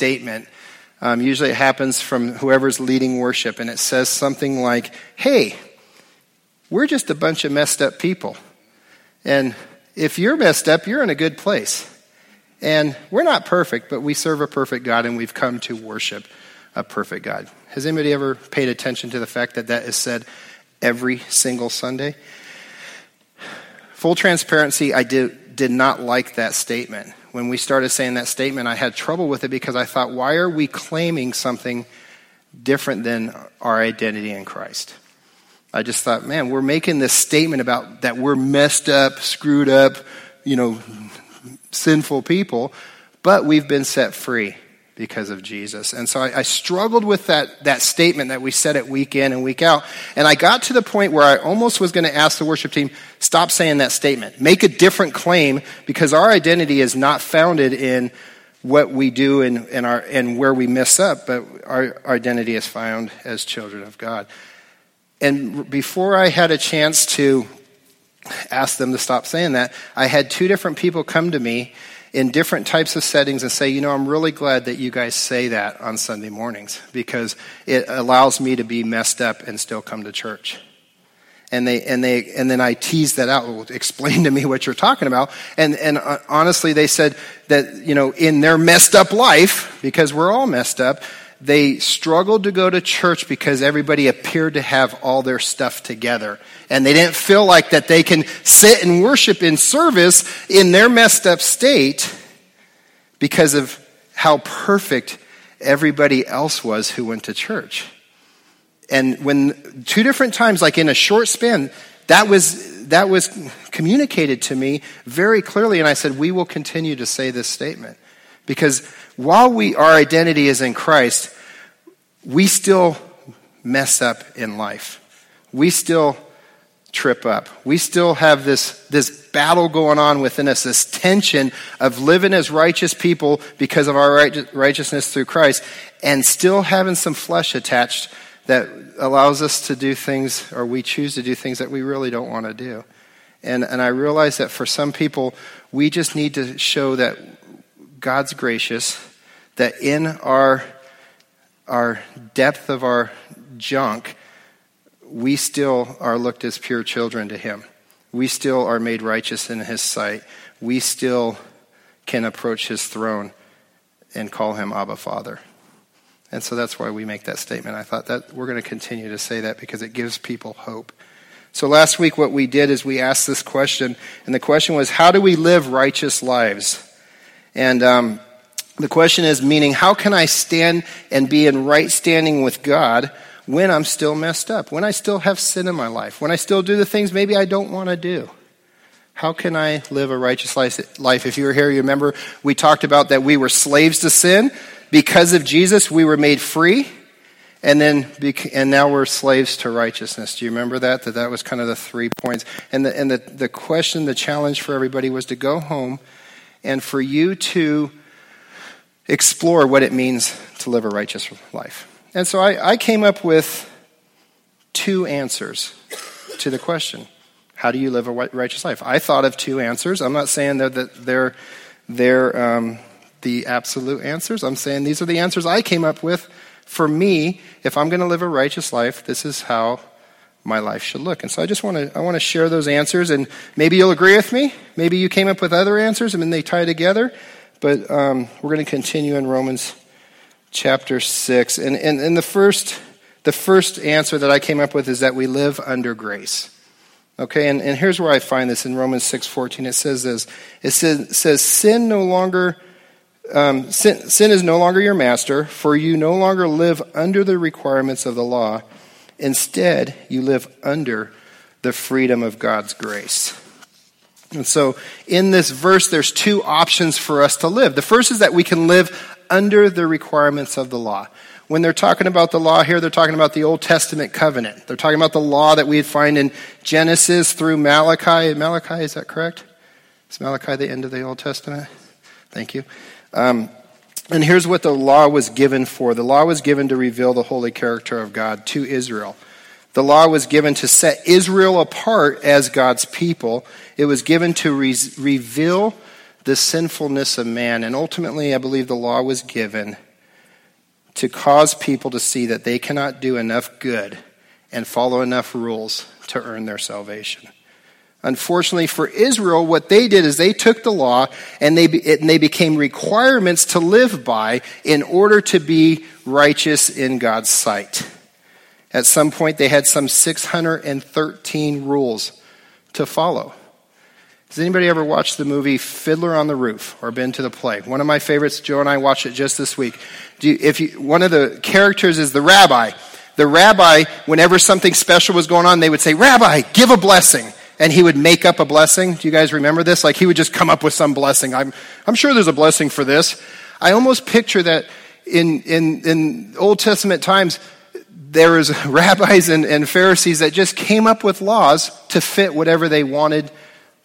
statement. Um, usually it happens from whoever's leading worship, and it says something like, Hey, we're just a bunch of messed up people. And if you're messed up, you're in a good place. And we're not perfect, but we serve a perfect God, and we've come to worship a perfect God. Has anybody ever paid attention to the fact that that is said every single Sunday? Full transparency, I did, did not like that statement. When we started saying that statement, I had trouble with it because I thought, why are we claiming something different than our identity in Christ? I just thought, man, we're making this statement about that we're messed up, screwed up, you know, sinful people, but we've been set free because of Jesus. And so I, I, struggled with that, that statement that we said it week in and week out. And I got to the point where I almost was going to ask the worship team, stop saying that statement. Make a different claim because our identity is not founded in what we do and, and, our, and where we mess up, but our, our identity is found as children of God. And before I had a chance to ask them to stop saying that, I had two different people come to me in different types of settings and say, you know, I'm really glad that you guys say that on Sunday mornings because it allows me to be messed up and still come to church. And they and they and then I teased that out. Well, explain to me what you're talking about. And and uh, honestly, they said that you know in their messed up life because we're all messed up, they struggled to go to church because everybody appeared to have all their stuff together. And they didn't feel like that they can sit and worship in service in their messed up state because of how perfect everybody else was who went to church. And when two different times, like in a short span, that was, that was communicated to me very clearly. And I said, we will continue to say this statement. Because while we, our identity is in Christ, we still mess up in life. We still trip up. We still have this, this battle going on within us, this tension of living as righteous people because of our righteousness through Christ, and still having some flesh attached that allows us to do things, or we choose to do things that we really don't want to do. And, and I realize that for some people, we just need to show that God's gracious, that in our, our depth of our junk, we still are looked as pure children to Him. We still are made righteous in His sight. We still can approach His throne and call Him Abba Father. And so that's why we make that statement. I thought that we're going to continue to say that because it gives people hope. So last week, what we did is we asked this question, and the question was, how do we live righteous lives? And um, the question is, meaning, how can I stand and be in right standing with God when I'm still messed up, when I still have sin in my life, when I still do the things maybe I don't want to do? How can I live a righteous life? If you were here, you remember we talked about that we were slaves to sin. Because of Jesus, we were made free. And then, and now we're slaves to righteousness. Do you remember that? That that was kind of the three points. And the, and the, the question, the challenge for everybody was to go home and for you to explore what it means to live a righteous life. And so I, I came up with two answers to the question how do you live a righteous life? I thought of two answers. I'm not saying that, they're, they're um, the absolute answers. I'm saying these are the answers I came up with. For me, if I'm going to live a righteous life, this is how my life should look. And so I just want to I want to share those answers, and maybe you'll agree with me. Maybe you came up with other answers, and then they tie together. But um, we're going to continue in Romans chapter six, and, and and the first the first answer that I came up with is that we live under grace. Okay, and, and here's where I find this in Romans six fourteen. It says this. It says, says sin no longer. Um, sin, sin is no longer your master, for you no longer live under the requirements of the law Instead, you live under the freedom of God's grace. And so, in this verse, there's two options for us to live. The first is that we can live under the requirements of the law. When they're talking about the law here, they're talking about the Old Testament covenant. They're talking about the law that we find in Genesis through Malachi. Malachi, is that correct? Is Malachi the end of the Old Testament? Thank you. Um, and here's what the law was given for the law was given to reveal the holy character of God to Israel. The law was given to set Israel apart as God's people. It was given to re- reveal the sinfulness of man. And ultimately, I believe the law was given to cause people to see that they cannot do enough good and follow enough rules to earn their salvation. Unfortunately for Israel, what they did is they took the law and they, and they became requirements to live by in order to be righteous in God's sight. At some point, they had some 613 rules to follow. Has anybody ever watched the movie Fiddler on the Roof or been to the play? One of my favorites. Joe and I watched it just this week. You, if you, one of the characters is the rabbi. The rabbi, whenever something special was going on, they would say, "Rabbi, give a blessing," and he would make up a blessing. Do you guys remember this? Like he would just come up with some blessing. I'm, I'm sure there's a blessing for this. I almost picture that in in in Old Testament times there was rabbis and, and Pharisees that just came up with laws to fit whatever they wanted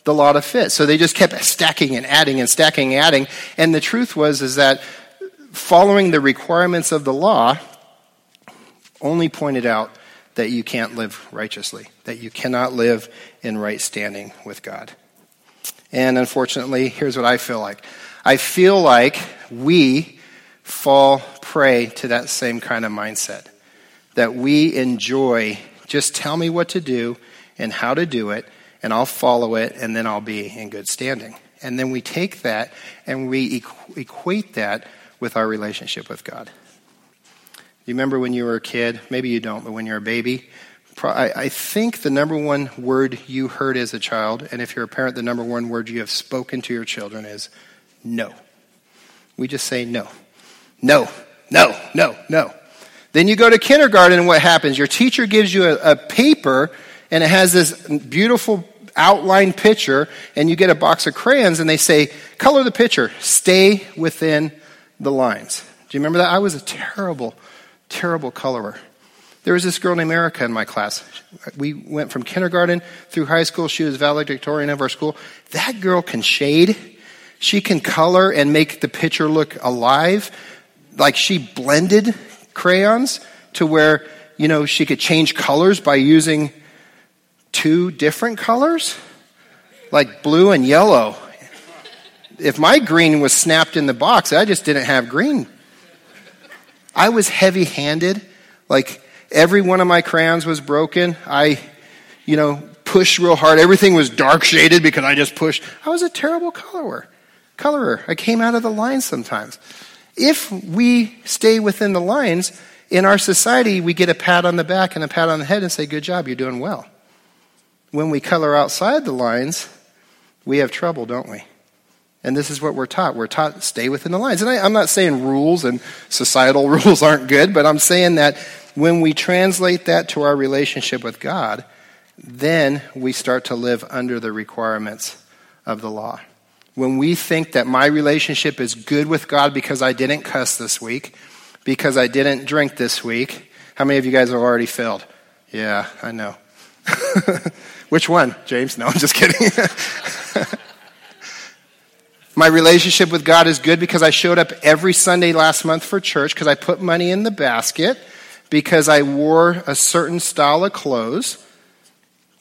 the law to fit. So they just kept stacking and adding and stacking and adding. And the truth was is that following the requirements of the law only pointed out that you can't live righteously, that you cannot live in right standing with God. And unfortunately, here's what I feel like. I feel like we fall prey to that same kind of mindset. That we enjoy just tell me what to do and how to do it, and I'll follow it, and then I'll be in good standing. And then we take that and we equate that with our relationship with God. You remember when you were a kid? Maybe you don't, but when you're a baby, I think the number one word you heard as a child, and if you're a parent, the number one word you have spoken to your children is no. We just say no. No, no, no, no. Then you go to kindergarten, and what happens? Your teacher gives you a, a paper, and it has this beautiful outline picture and you get a box of crayons and they say, color the picture, stay within the lines. Do you remember that? I was a terrible, terrible colorer. There was this girl named Erica in my class. We went from kindergarten through high school. She was valedictorian of our school. That girl can shade. She can color and make the picture look alive. Like she blended crayons to where, you know, she could change colors by using two different colors, like blue and yellow. If my green was snapped in the box, I just didn't have green. I was heavy handed. Like every one of my crayons was broken. I, you know, pushed real hard. Everything was dark shaded because I just pushed. I was a terrible colorer. Colorer. I came out of the line sometimes. If we stay within the lines, in our society, we get a pat on the back and a pat on the head and say, Good job, you're doing well when we color outside the lines, we have trouble, don't we? And this is what we're taught. We're taught stay within the lines. And I, am not saying rules and societal rules aren't good, but I'm saying that when we translate that to our relationship with God, then we start to live under the requirements of the law. When we think that my relationship is good with God because I didn't cuss this week, because I didn't drink this week, how many of you guys have already failed? Yeah, I know. Which one, James? No, I'm just kidding. My relationship with God is good because I showed up every Sunday last month for church because I put money in the basket, because I wore a certain style of clothes.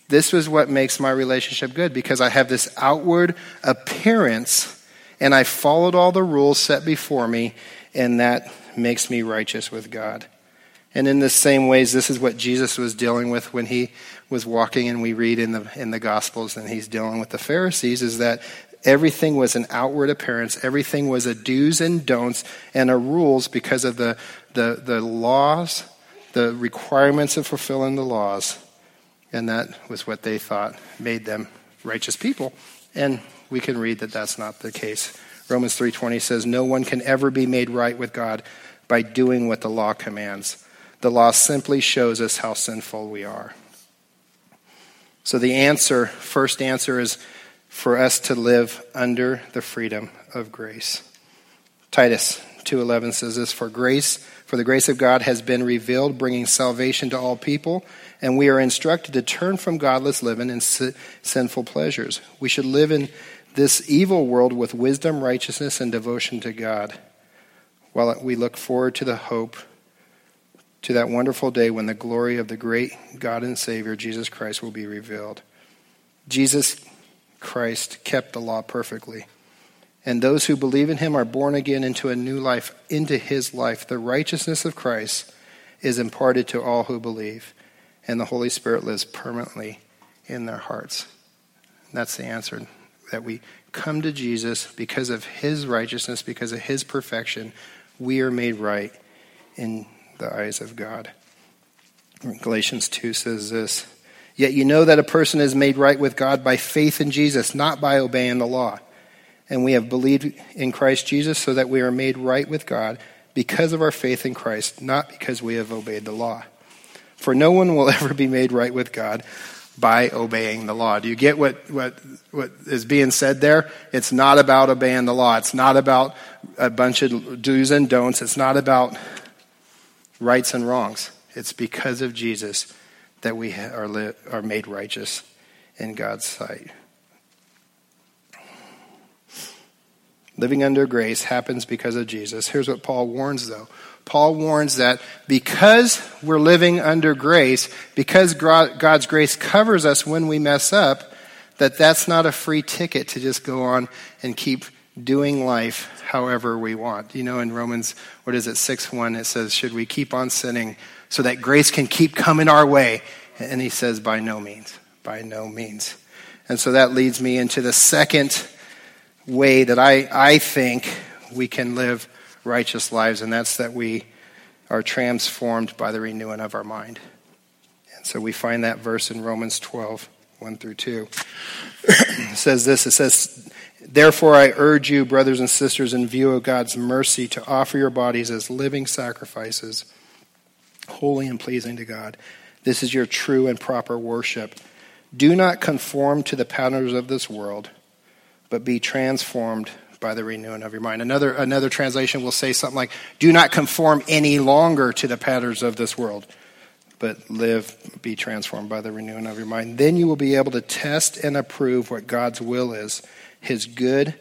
This is what makes my relationship good because I have this outward appearance and I followed all the rules set before me, and that makes me righteous with God. And in the same ways, this is what Jesus was dealing with when he was walking, and we read in the, in the Gospels, and he's dealing with the Pharisees, is that everything was an outward appearance. Everything was a do's and don'ts and a rules because of the, the, the laws, the requirements of fulfilling the laws. And that was what they thought made them righteous people. And we can read that that's not the case. Romans 3:20 says no one can ever be made right with God by doing what the law commands. The law simply shows us how sinful we are. So the answer, first answer, is for us to live under the freedom of grace. Titus 2:11 says this for grace for the grace of God has been revealed bringing salvation to all people and we are instructed to turn from godless living and sinful pleasures. We should live in this evil world with wisdom, righteousness and devotion to God while we look forward to the hope to that wonderful day when the glory of the great God and Savior, Jesus Christ, will be revealed. Jesus Christ kept the law perfectly, And those who believe in him are born again into a new life, into his life. The righteousness of Christ is imparted to all who believe, and the Holy Spirit lives permanently in their hearts. That's the answer that we come to Jesus because of his righteousness, because of his perfection. We are made right in the eyes of God. Galatians 2 says this Yet you know that a person is made right with God by faith in Jesus, not by obeying the law. And we have believed in Christ Jesus so that we are made right with God because of our faith in Christ, not because we have obeyed the law. For no one will ever be made right with God by obeying the law. Do you get what, what, what is being said there? It's not about obeying the law. It's not about a bunch of do's and don'ts. It's not about rights and wrongs. It's because of Jesus that we are, li- are made righteous in God's sight. Living under grace happens because of Jesus. Here's what Paul warns, though. Paul warns that because we're living under grace, because God's grace covers us when we mess up, that that's not a free ticket to just go on and keep doing life however we want. You know, in Romans, what is it, 6 1, it says, Should we keep on sinning so that grace can keep coming our way? And he says, By no means. By no means. And so that leads me into the second way that I, I think we can live righteous lives, and that's that we are transformed by the renewing of our mind. And so we find that verse in Romans 12, 1 through 2. it says this it says, Therefore, I urge you, brothers and sisters, in view of God's mercy, to offer your bodies as living sacrifices, holy and pleasing to God. This is your true and proper worship. Do not conform to the patterns of this world, but be transformed by the renewing of your mind. Another, another translation will say something like, Do not conform any longer to the patterns of this world, but live, be transformed by the renewing of your mind. Then you will be able to test and approve what God's will is his good,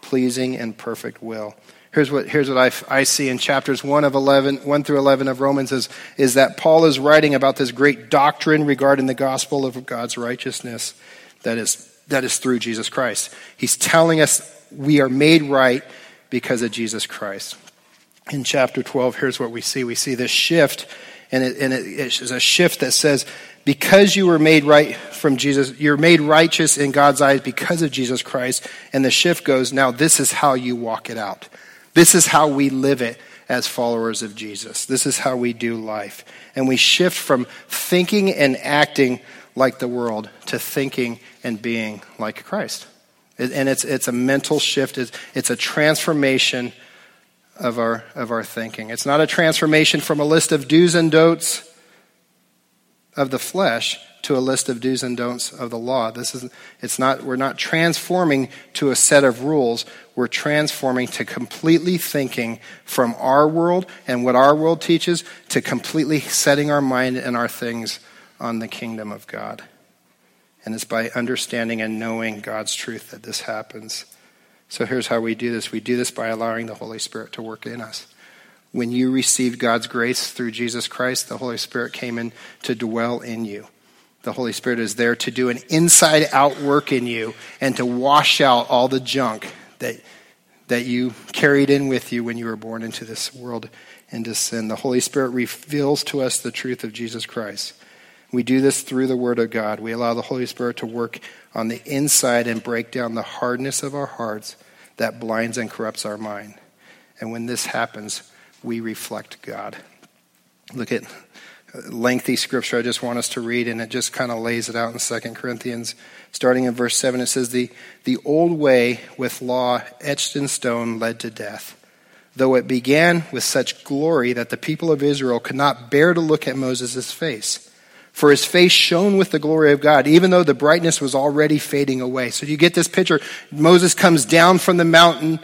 pleasing, and perfect will. Here's what, here's what I, I see in chapters 1 of 11, 1 through 11 of Romans is, is that Paul is writing about this great doctrine regarding the gospel of God's righteousness that is, that is through Jesus Christ. He's telling us we are made right because of Jesus Christ. In chapter 12, here's what we see. We see this shift, and, it, and it, it's a shift that says, because you were made right from Jesus, you're made righteous in God's eyes because of Jesus Christ. And the shift goes, now this is how you walk it out. This is how we live it as followers of Jesus. This is how we do life. And we shift from thinking and acting like the world to thinking and being like Christ. And it's, it's a mental shift, it's, it's a transformation of our, of our thinking. It's not a transformation from a list of do's and don'ts of the flesh to a list of do's and don'ts of the law. This is it's not we're not transforming to a set of rules. We're transforming to completely thinking from our world and what our world teaches to completely setting our mind and our things on the kingdom of God. And it's by understanding and knowing God's truth that this happens. So here's how we do this. We do this by allowing the Holy Spirit to work in us. When you received God's grace through Jesus Christ, the Holy Spirit came in to dwell in you. The Holy Spirit is there to do an inside out work in you and to wash out all the junk that, that you carried in with you when you were born into this world into sin. The Holy Spirit reveals to us the truth of Jesus Christ. We do this through the Word of God. We allow the Holy Spirit to work on the inside and break down the hardness of our hearts that blinds and corrupts our mind. And when this happens, we reflect God. Look at lengthy scripture I just want us to read, and it just kind of lays it out in 2 Corinthians. Starting in verse 7, it says, the, the old way with law etched in stone led to death, though it began with such glory that the people of Israel could not bear to look at Moses' face. For his face shone with the glory of God, even though the brightness was already fading away. So you get this picture. Moses comes down from the mountain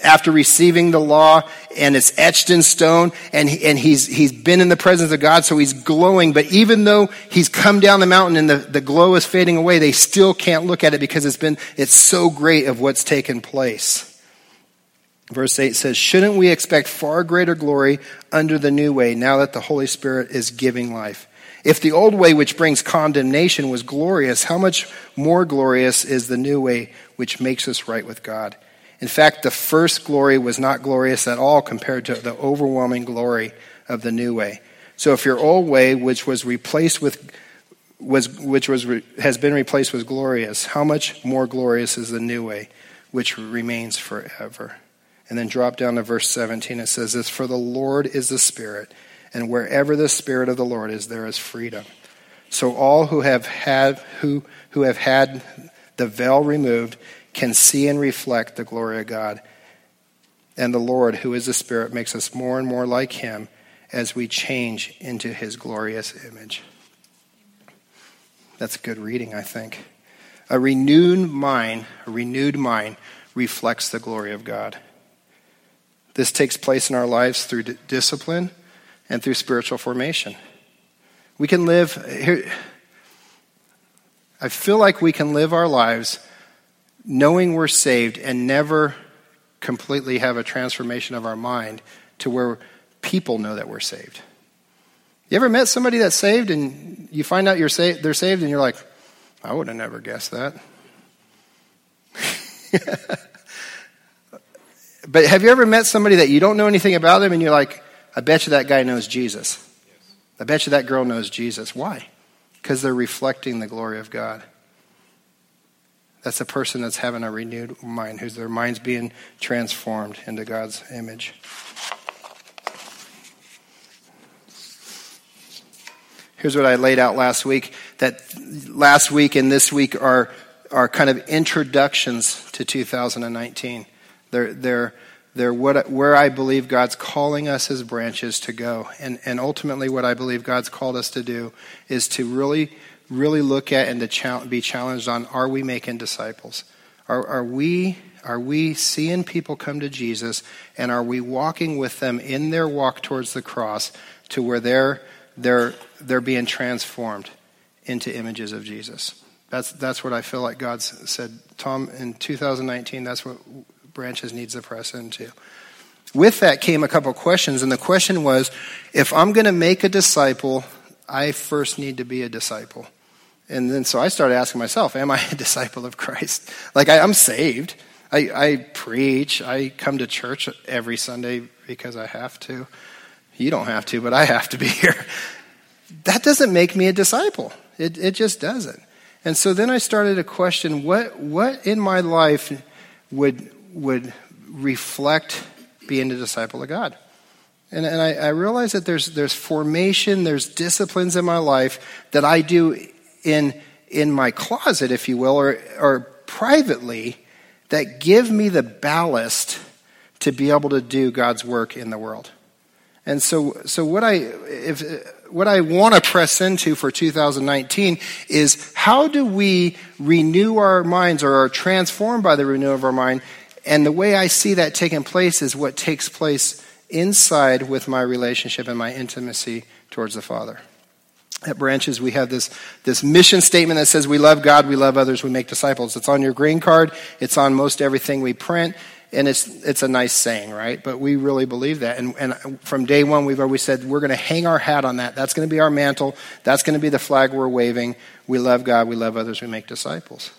after receiving the law and it's etched in stone and, he, and he's, he's been in the presence of God, so he's glowing. But even though he's come down the mountain and the, the glow is fading away, they still can't look at it because it's been, it's so great of what's taken place. Verse 8 says, Shouldn't we expect far greater glory under the new way now that the Holy Spirit is giving life? If the old way, which brings condemnation, was glorious, how much more glorious is the new way, which makes us right with God? In fact, the first glory was not glorious at all compared to the overwhelming glory of the new way. So if your old way, which was replaced with was which was has been replaced with glorious, how much more glorious is the new way, which remains forever? And then drop down to verse 17. It says this For the Lord is the Spirit, and wherever the Spirit of the Lord is, there is freedom. So all who have had who who have had the veil removed can see and reflect the glory of God. And the Lord, who is the Spirit, makes us more and more like him as we change into his glorious image. That's good reading, I think. A renewed mind, a renewed mind reflects the glory of God. This takes place in our lives through d- discipline and through spiritual formation. We can live here. I feel like we can live our lives knowing we're saved and never completely have a transformation of our mind to where people know that we're saved. You ever met somebody that's saved and you find out you're sa- they're saved and you're like, I would have never guessed that. but have you ever met somebody that you don't know anything about them and you're like, I bet you that guy knows Jesus. I bet you that girl knows Jesus. Why? Because they're reflecting the glory of God. That's a person that's having a renewed mind, whose their mind's being transformed into God's image. Here's what I laid out last week that last week and this week are, are kind of introductions to 2019. They're, they're, they're what, where I believe God's calling us as branches to go. And, and ultimately, what I believe God's called us to do is to really really look at and to be challenged on are we making disciples? Are, are, we, are we seeing people come to Jesus and are we walking with them in their walk towards the cross to where they're, they're, they're being transformed into images of Jesus? That's, that's what I feel like God said. Tom, in 2019, that's what Branches needs to press into. With that came a couple questions, and the question was if I'm going to make a disciple, I first need to be a disciple. And then so I started asking myself, am I a disciple of Christ? Like I, am saved. I, I preach. I come to church every Sunday because I have to. You don't have to, but I have to be here. That doesn't make me a disciple. It, it just doesn't. And so then I started to question what, what in my life would, would reflect being a disciple of God? And, and I, I realized that there's, there's formation, there's disciplines in my life that I do in, in my closet, if you will, or, or privately, that give me the ballast to be able to do God's work in the world. And so, so what I, if, what I want to press into for 2019 is how do we renew our minds or are transformed by the renewal of our mind? And the way I see that taking place is what takes place inside with my relationship and my intimacy towards the Father at Branches, we have this, this mission statement that says we love God, we love others, we make disciples. It's on your green card, it's on most everything we print, and it's, it's a nice saying, right? But we really believe that. And, and from day one, we've always said we're going to hang our hat on that. That's going to be our mantle, that's going to be the flag we're waving. We love God, we love others, we make disciples.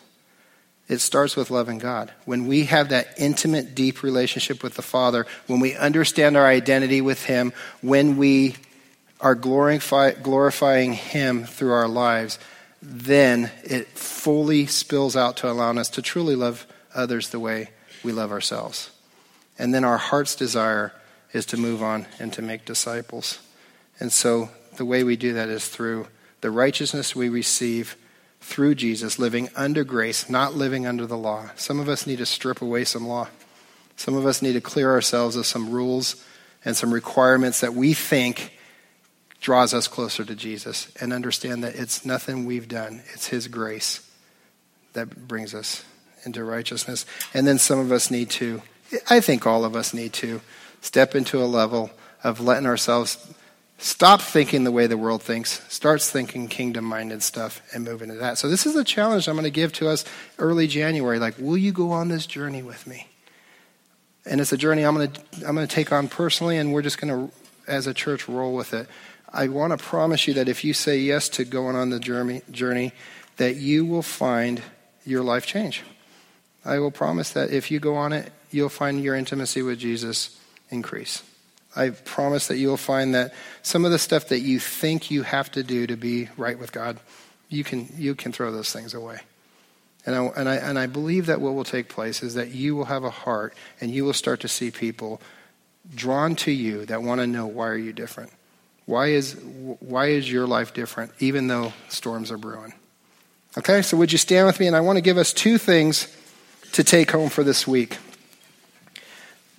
It starts with loving God. When we have that intimate, deep relationship with the Father, when we understand our identity with Him, when we are glorify, glorifying Him through our lives, then it fully spills out to allowing us to truly love others the way we love ourselves. And then our heart's desire is to move on and to make disciples. And so the way we do that is through the righteousness we receive through Jesus, living under grace, not living under the law. Some of us need to strip away some law. Some of us need to clear ourselves of some rules and some requirements that we think draws us closer to Jesus and understand that it's nothing we've done, it's His grace that brings us into righteousness. And then some of us need to, I think all of us need to, step into a level of letting ourselves stop thinking the way the world thinks, starts thinking kingdom minded stuff, and move into that. So, this is a challenge I'm going to give to us early January. Like, will you go on this journey with me? And it's a journey I'm going to, I'm going to take on personally, and we're just going to, as a church, roll with it. I want to promise you that if you say yes to going on the journey, journey, that you will find your life change. I will promise that if you go on it, you'll find your intimacy with Jesus increase. I promise that you'll find that some of the stuff that you think you have to do to be right with God, you can, you can throw those things away. And I, and, I, and I believe that what will take place is that you will have a heart and you will start to see people drawn to you that want to know why are you different? Why is, why is your life different even though storms are brewing? Okay, so would you stand with me? And I want to give us two things to take home for this week.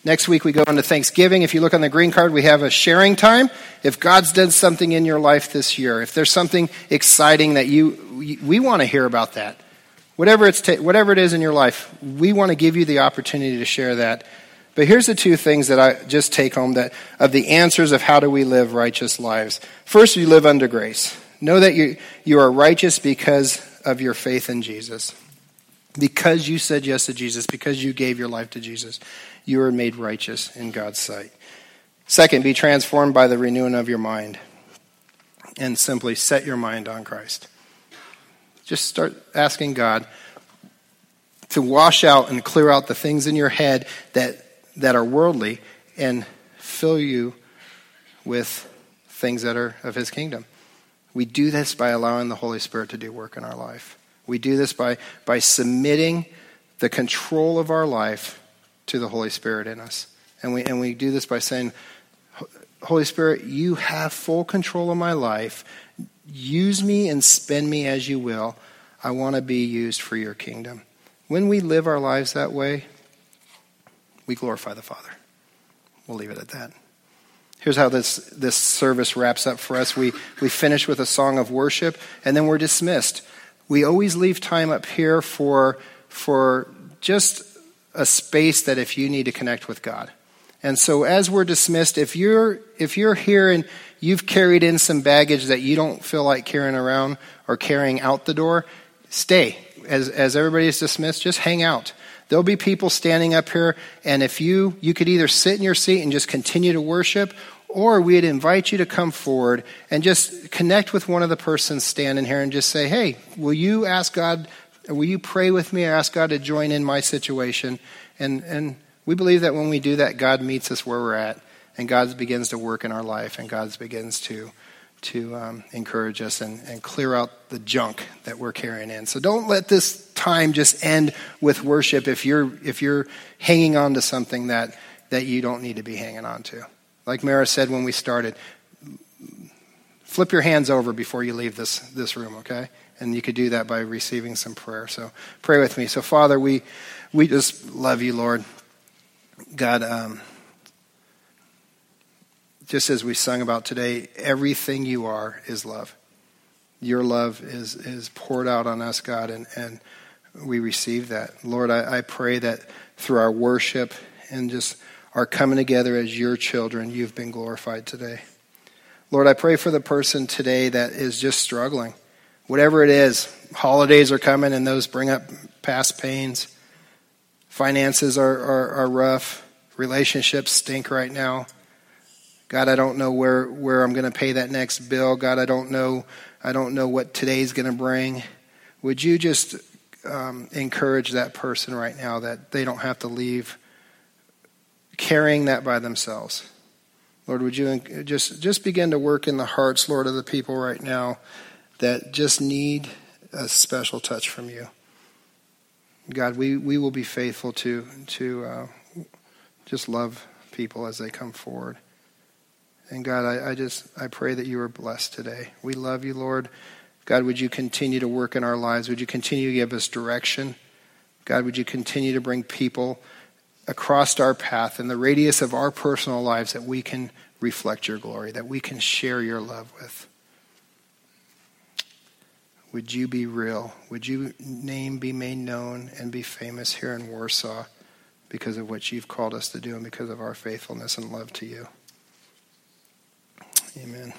Next week, we go into Thanksgiving. If you look on the green card, we have a sharing time. If God's done something in your life this year, if there's something exciting that you, we want to hear about that. Whatever, it's ta- whatever it is in your life, we want to give you the opportunity to share that. But here's the two things that I just take home that of the answers of how do we live righteous lives. First, you live under grace. Know that you, you are righteous because of your faith in Jesus. Because you said yes to Jesus, because you gave your life to Jesus you are made righteous in God's sight. Second, be transformed by the renewing of your mind. And simply set your mind on Christ. Just start asking God to wash out and clear out the things in your head that, that are worldly and fill you with things that are of His kingdom. We do this by allowing the Holy Spirit to do work in our life. We do this by, by submitting the control of our life to the Holy Spirit in us. And we, and we do this by saying, Holy Spirit, you have full control of my life. Use me and spend me as you will. I want to be used for your kingdom. When we live our lives that way, we glorify the Father. We'll leave it at that. Here's how this, this service wraps up for us. We, we finish with a song of worship, and then we're dismissed. We always leave time up here for, for just a space that if you need to connect with God. And so as we're dismissed, if you're if you're here and you've carried in some baggage that you don't feel like carrying around or carrying out the door, stay. As as everybody is dismissed, just hang out. There'll be people standing up here, and if you you could either sit in your seat and just continue to worship, or we'd invite you to come forward and just connect with one of the persons standing here and just say, Hey, will you ask God Will you pray with me or ask God to join in my situation? And, and we believe that when we do that, God meets us where we're at, and God begins to work in our life, and God begins to, to um, encourage us and, and clear out the junk that we're carrying in. So don't let this time just end with worship if you're, if you're hanging on to something that, that you don't need to be hanging on to. Like Mara said when we started, flip your hands over before you leave this, this room, okay? And you could do that by receiving some prayer. So pray with me. So, Father, we, we just love you, Lord. God, um, just as we sung about today, everything you are is love. Your love is, is poured out on us, God, and, and we receive that. Lord, I, I pray that through our worship and just our coming together as your children, you've been glorified today. Lord, I pray for the person today that is just struggling whatever it is. Holidays are coming and those bring up past pains. Finances are, are, are rough. Relationships stink right now. God, I don't know where, where I'm going to pay that next bill. God, I don't know, I don't know what today's going to bring. Would you just um, encourage that person right now that they don't have to leave carrying that by themselves? Lord, would you just just begin to work in the hearts, Lord, of the people right now that just need a special touch from you. God, we, we will be faithful to, to uh, just love people as they come forward. And God, I, I just I pray that you are blessed today. We love you, Lord. God, would you continue to work in our lives? Would you continue to give us direction? God, would you continue to bring people across our path in the radius of our personal lives that we can reflect your glory, that we can share your love with? Would you be real? Would your name be made known and be famous here in Warsaw because of what you've called us to do and because of our faithfulness and love to you? Amen.